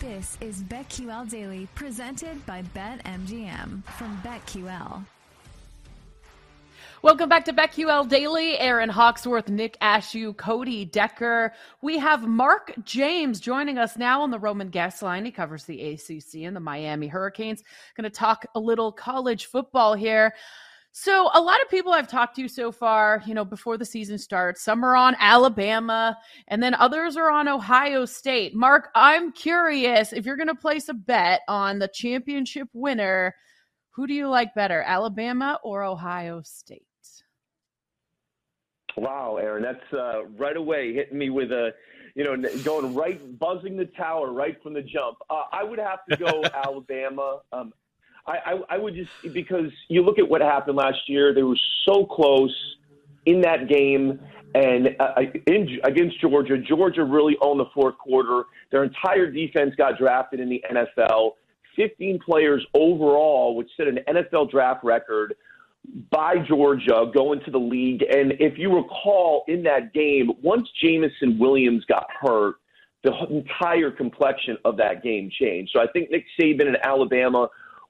This is BetQL Daily, presented by BetMGM from BetQL. Welcome back to BetQL Daily. Aaron Hawksworth, Nick Ashew, Cody Decker. We have Mark James joining us now on the Roman Guest line. He covers the ACC and the Miami Hurricanes. Going to talk a little college football here. So, a lot of people I've talked to so far, you know, before the season starts, some are on Alabama and then others are on Ohio State. Mark, I'm curious if you're going to place a bet on the championship winner, who do you like better, Alabama or Ohio State? Wow, Aaron, that's uh, right away hitting me with a, you know, going right, buzzing the tower right from the jump. Uh, I would have to go Alabama. Um, I, I, I would just because you look at what happened last year, they were so close in that game and uh, in, against Georgia. Georgia really owned the fourth quarter. Their entire defense got drafted in the NFL. 15 players overall, which set an NFL draft record by Georgia going to the league. And if you recall in that game, once Jameson Williams got hurt, the entire complexion of that game changed. So I think Nick Saban and Alabama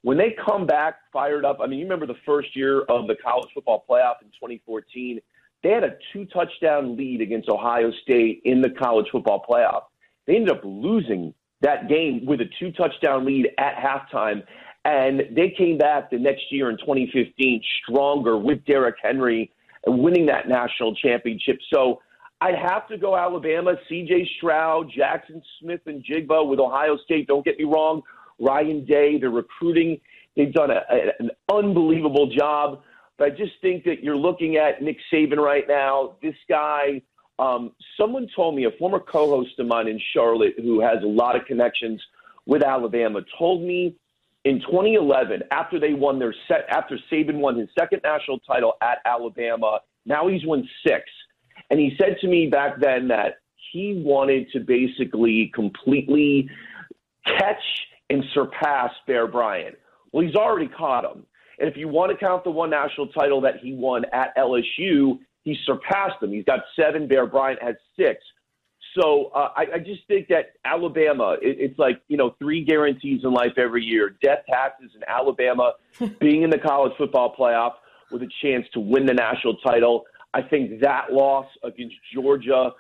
when they come back fired up, I mean, you remember the first year of the college football playoff in 2014, they had a two touchdown lead against Ohio State in the college football playoff. They ended up losing that game with a two touchdown lead at halftime. And they came back the next year in 2015 stronger with Derrick Henry and winning that national championship. So I'd have to go Alabama, CJ Stroud, Jackson Smith-Njigba with Ohio State. Don't get me wrong. Ryan Day, the recruiting. They've done a, a, an unbelievable job. But I just think that you're looking at Nick Saban right now. This guy, um, someone told me, a former co host of mine in Charlotte who has a lot of connections with Alabama, told me in 2011, after they won their set, after Saban won his second national title at Alabama, now he's won six. And he said to me back then that he wanted to basically completely catch and surpass Bear Bryant. Well, he's already caught him. And if you want to count the one national title that he won at LSU, he surpassed him. He's got seven. Bear Bryant has six. So uh, I, I just think that Alabama, it, it's like, you know, three guarantees in life every year death taxes in Alabama, being in the college football playoff with a chance to win the national title. I think that loss against Georgia,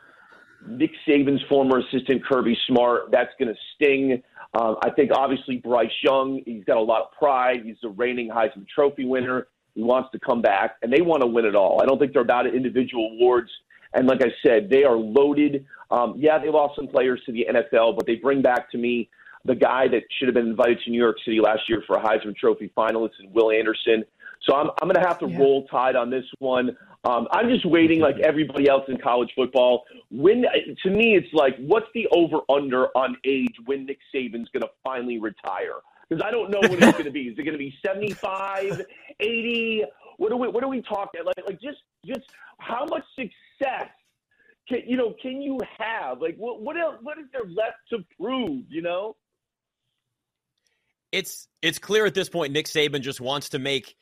Nick Saban's former assistant Kirby Smart, that's going to sting. Um, I think obviously Bryce Young, he's got a lot of pride. He's the reigning Heisman Trophy winner. He wants to come back, and they want to win it all. I don't think they're about individual awards. And like I said, they are loaded. Um, yeah, they lost some players to the NFL, but they bring back to me the guy that should have been invited to New York City last year for a Heisman Trophy finalist, and Will Anderson. So I'm, I'm going to have to yeah. roll tide on this one. Um, I'm just waiting, like everybody else in college football. When to me, it's like, what's the over under on age when Nick Saban's going to finally retire? Because I don't know what it's going to be. Is it going to be 75, 80? What are we? What are we talking? Like, like just, just how much success can you know? Can you have? Like, what, what else? What is there left to prove? You know? It's it's clear at this point. Nick Saban just wants to make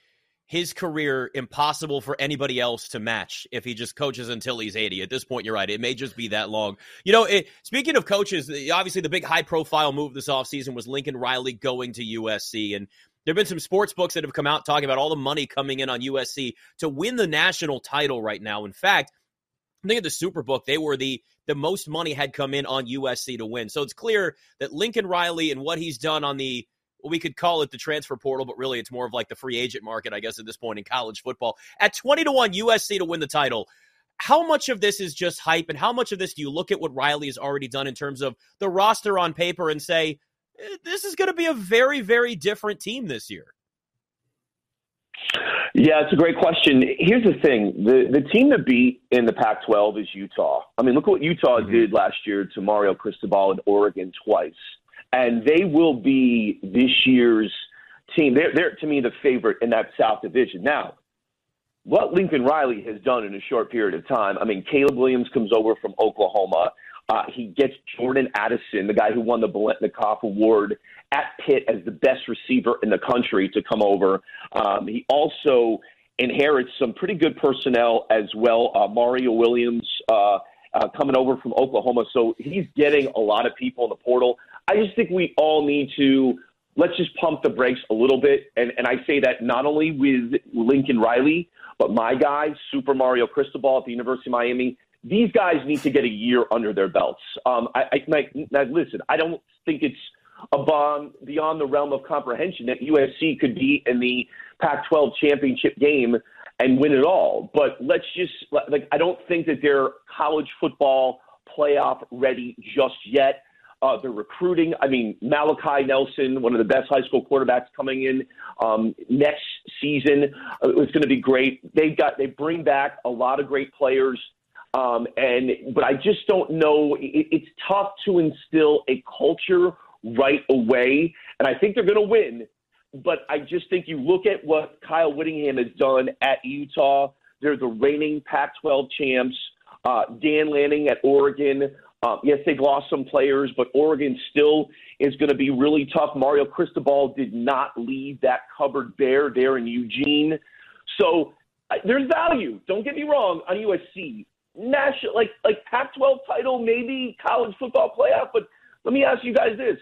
his career impossible for anybody else to match if he just coaches until he's 80. At this point, you're right. It may just be that long. You know, it, speaking of coaches, obviously the big high profile move this offseason was Lincoln Riley going to USC. And there have been some sports books that have come out talking about all the money coming in on USC to win the national title right now. In fact, I think at the Superbook, they were the the most money had come in on USC to win. So it's clear that Lincoln Riley and what he's done on the we could call it the transfer portal, but really it's more of like the free agent market, I guess, at this point in college football. At 20 to 1 USC to win the title, how much of this is just hype and how much of this do you look at what Riley has already done in terms of the roster on paper and say, eh, this is going to be a very, very different team this year? Yeah, it's a great question. Here's the thing: the the team to beat in the Pac-12 is Utah. I mean, look what Utah mm-hmm. did last year to Mario Cristobal in Oregon twice and they will be this year's team. They're, they're to me the favorite in that South Division. Now, what Lincoln Riley has done in a short period of time. I mean, Caleb Williams comes over from Oklahoma. Uh, he gets Jordan Addison, the guy who won the Biletnikoff Award at Pitt as the best receiver in the country, to come over. Um, he also inherits some pretty good personnel as well. Uh, Mario Williams uh, uh, coming over from Oklahoma, so he's getting a lot of people in the portal. I just think we all need to let's just pump the brakes a little bit. And, and I say that not only with Lincoln Riley, but my guy, Super Mario Cristobal at the University of Miami. These guys need to get a year under their belts. Um, I, I, like, listen, I don't think it's above, beyond the realm of comprehension that USC could be in the Pac 12 championship game and win it all. But let's just, like, I don't think that they're college football playoff ready just yet. Uh, they're recruiting. I mean, Malachi Nelson, one of the best high school quarterbacks coming in um, next season, uh, it's going to be great. They've got they bring back a lot of great players, um, and but I just don't know. It, it's tough to instill a culture right away, and I think they're going to win. But I just think you look at what Kyle Whittingham has done at Utah. They're the reigning Pac-12 champs. Uh, Dan Lanning at Oregon. Um, yes, they've lost some players, but Oregon still is going to be really tough. Mario Cristobal did not leave that cupboard bare there in Eugene. So uh, there's value. Don't get me wrong on USC. National, like like Pac-12 title, maybe college football playoff. But let me ask you guys this: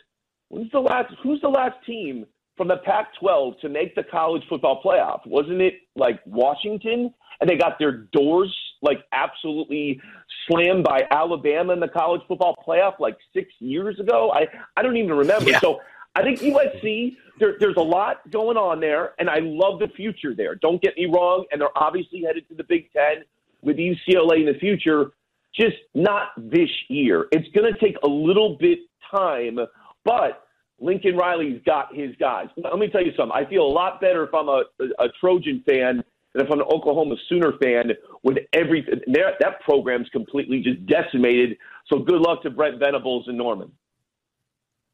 When's the last? Who's the last team from the Pac-12 to make the college football playoff? Wasn't it like Washington? And they got their doors like absolutely slammed by Alabama in the college football playoff like six years ago. I, I don't even remember. Yeah. So I think USC, there, there's a lot going on there, and I love the future there. Don't get me wrong. And they're obviously headed to the Big Ten with UCLA in the future, just not this year. It's going to take a little bit time, but Lincoln Riley's got his guys. Let me tell you something. I feel a lot better if I'm a, a Trojan fan than if I'm an Oklahoma Sooner fan with everything. That program's completely just decimated. So good luck to Brent Venables and Norman.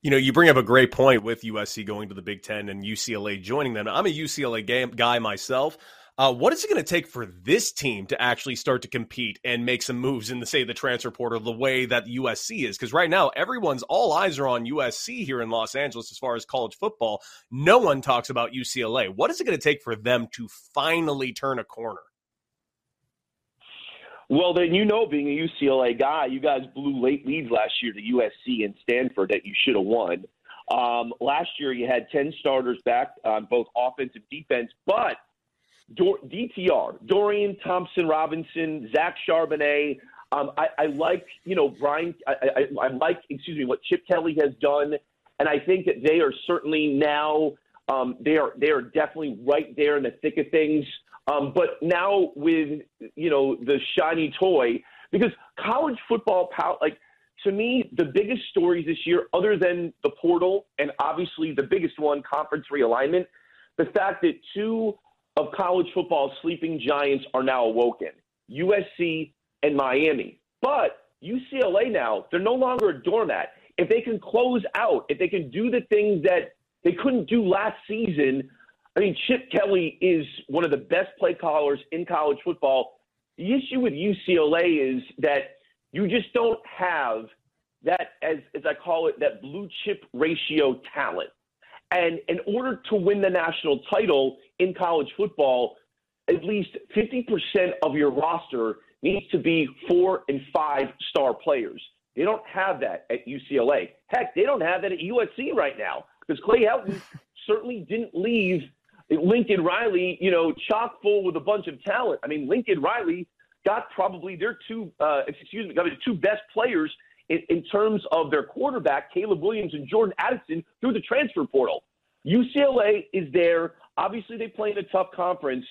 You know, you bring up a great point with USC going to the Big Ten and UCLA joining them. I'm a UCLA game, guy myself. Uh, what is it going to take for this team to actually start to compete and make some moves in the say the transfer portal the way that USC is? Because right now everyone's all eyes are on USC here in Los Angeles as far as college football. No one talks about UCLA. What is it going to take for them to finally turn a corner? Well, then you know, being a UCLA guy, you guys blew late leads last year to USC and Stanford that you should have won. Um, last year, you had ten starters back on both offense and defense, but Dor- DTR, Dorian Thompson Robinson, Zach Charbonnet. Um, I, I, like, you know, Brian, I, I, I, like, excuse me, what Chip Kelly has done. And I think that they are certainly now, um, they are, they are definitely right there in the thick of things. Um, but now with, you know, the shiny toy, because college football, like, to me, the biggest stories this year, other than the portal and obviously the biggest one, conference realignment, the fact that two of college football sleeping giants are now awoken USC and Miami. But UCLA now, they're no longer a doormat. If they can close out, if they can do the things that they couldn't do last season, I mean, Chip Kelly is one of the best play callers in college football. The issue with UCLA is that you just don't have that, as, as I call it, that blue chip ratio talent. And in order to win the national title in college football, at least 50% of your roster needs to be four and five star players. They don't have that at UCLA. Heck, they don't have that at USC right now because Clay Helton certainly didn't leave Lincoln Riley, you know, chock full with a bunch of talent. I mean, Lincoln Riley got probably their two, uh, excuse me, got the two best players in, in terms of their quarterback, Caleb Williams and Jordan Addison, through the transfer portal. UCLA is there. Obviously, they play in a tough conference,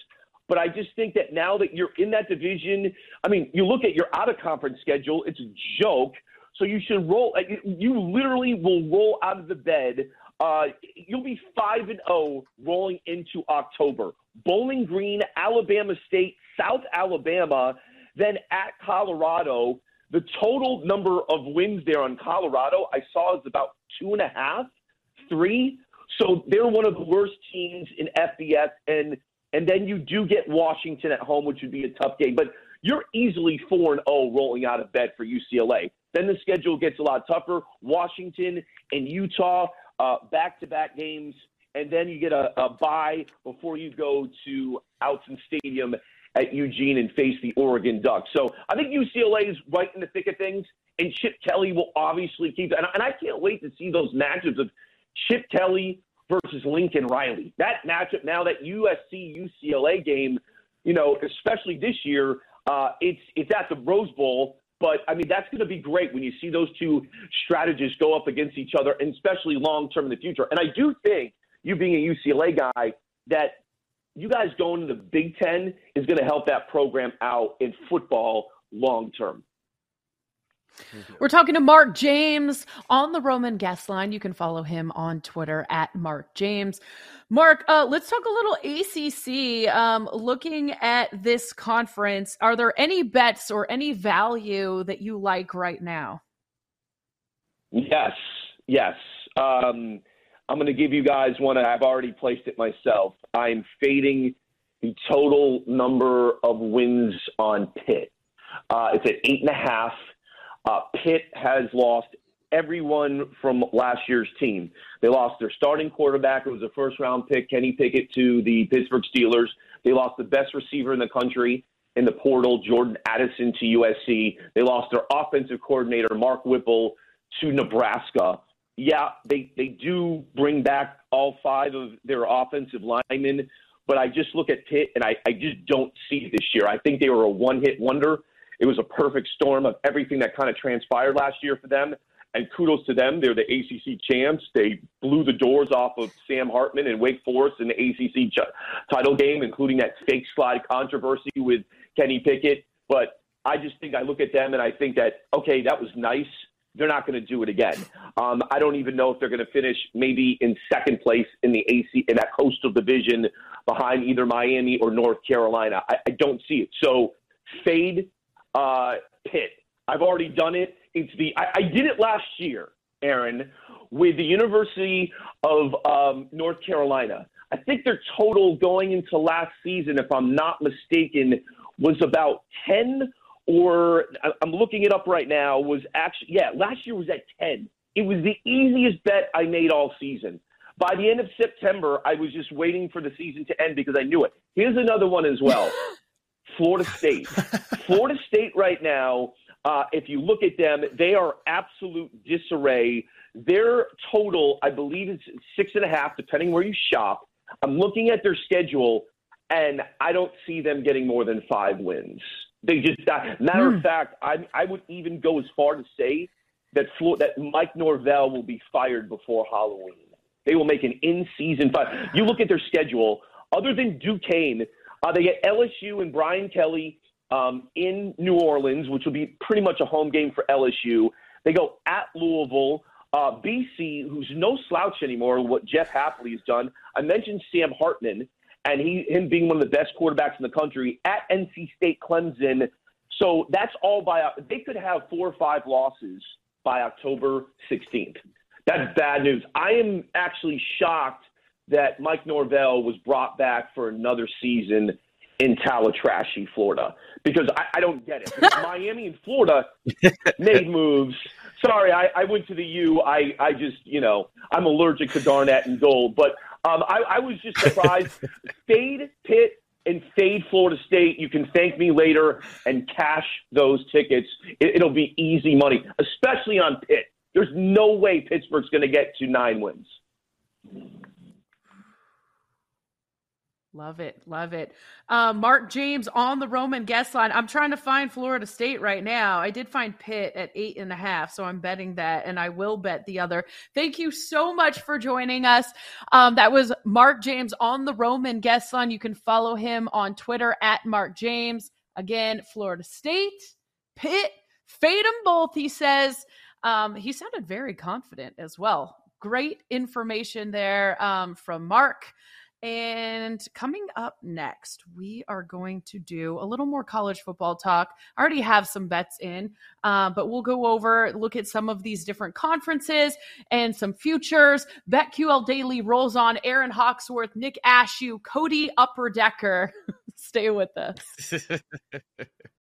but I just think that now that you're in that division, I mean, you look at your out of conference schedule, it's a joke. So you should roll. You literally will roll out of the bed. Uh, you'll be five and zero oh rolling into October. Bowling Green, Alabama State, South Alabama, then at Colorado. The total number of wins there on Colorado I saw is about two and a half, three. So they're one of the worst teams in FBS, and and then you do get Washington at home, which would be a tough game. But you're easily four and zero oh rolling out of bed for UCLA. Then the schedule gets a lot tougher. Washington and Utah, back to back games, and then you get a, a bye before you go to Autzen Stadium at Eugene and face the Oregon Ducks. So I think UCLA is right in the thick of things, and Chip Kelly will obviously keep. And, and I can't wait to see those matchups of Chip Kelly versus Lincoln Riley. That matchup now, that USC UCLA game, you know, especially this year, uh, it's it's at the Rose Bowl. But I mean, that's going to be great when you see those two strategists go up against each other, and especially long term in the future. And I do think you being a UCLA guy that you guys going to the Big Ten is going to help that program out in football long term. We're talking to Mark James on the Roman guest line. You can follow him on Twitter at Mark James. Mark, uh, let's talk a little ACC. Um, looking at this conference, are there any bets or any value that you like right now? Yes, yes. Um, I'm going to give you guys one. I've already placed it myself. I'm fading the total number of wins on Pitt. Uh, it's at eight and a half. Uh, Pitt has lost everyone from last year's team. They lost their starting quarterback, who was a first round pick, Kenny Pickett, to the Pittsburgh Steelers. They lost the best receiver in the country in the portal, Jordan Addison, to USC. They lost their offensive coordinator, Mark Whipple, to Nebraska. Yeah, they, they do bring back all five of their offensive linemen, but I just look at Pitt and I, I just don't see it this year. I think they were a one hit wonder. It was a perfect storm of everything that kind of transpired last year for them. And kudos to them. They're the ACC champs. They blew the doors off of Sam Hartman and Wake Forest in the ACC ch- title game, including that fake slide controversy with Kenny Pickett. But I just think I look at them and I think that, okay, that was nice. They're not going to do it again. Um, I don't even know if they're going to finish maybe in second place in the AC in that coastal division behind either Miami or North Carolina. I, I don't see it. So fade uh. I've already done it. It's the I, I did it last year, Aaron, with the University of um, North Carolina. I think their total going into last season, if I'm not mistaken, was about ten or I'm looking it up right now. Was actually yeah, last year was at ten. It was the easiest bet I made all season. By the end of September, I was just waiting for the season to end because I knew it. Here's another one as well. Florida State. Florida State right now, uh, if you look at them, they are absolute disarray. Their total, I believe, is six and a half, depending where you shop. I'm looking at their schedule, and I don't see them getting more than five wins. They just, uh, matter mm. of hmm. fact, I, I would even go as far to say that Flo- that Mike Norvell will be fired before Halloween. They will make an in-season fire. You look at their schedule. Other than Duquesne, uh, they get LSU and Brian Kelly um, in New Orleans, which will be pretty much a home game for LSU. They go at Louisville. Uh, BC, who's no slouch anymore, what Jeff Hafley has done. I mentioned Sam Hartman and he him being one of the best quarterbacks in the country at NC State, Clemson. So that's all by they could have four or five losses by October 16th. That's bad news. I am actually shocked that Mike Norvell was brought back for another season in Tallahassee, Florida, because I, I don't get it. Miami and Florida made moves. Sorry, I, I went to the U. I, I just, you know, I'm allergic to Garnet and gold, but um, I, I was just surprised. fade Pitt and fade Florida State. You can thank me later and cash those tickets. It, it'll be easy money, especially on Pitt. There's no way Pittsburgh's going to get to nine wins. Love it. Love it. Uh, Mark James on the Roman guest line. I'm trying to find Florida State right now. I did find Pitt at eight and a half, so I'm betting that, and I will bet the other. Thank you so much for joining us. Um, that was Mark James on the Roman guest line. You can follow him on Twitter at Mark James. Again, Florida State, Pitt, fade them both, he says. Um, he sounded very confident as well. Great information there um, from Mark. And coming up next, we are going to do a little more college football talk. I already have some bets in, uh, but we'll go over, look at some of these different conferences and some futures. BetQL Daily rolls on. Aaron Hawksworth, Nick Ashew, Cody Upperdecker. Stay with us.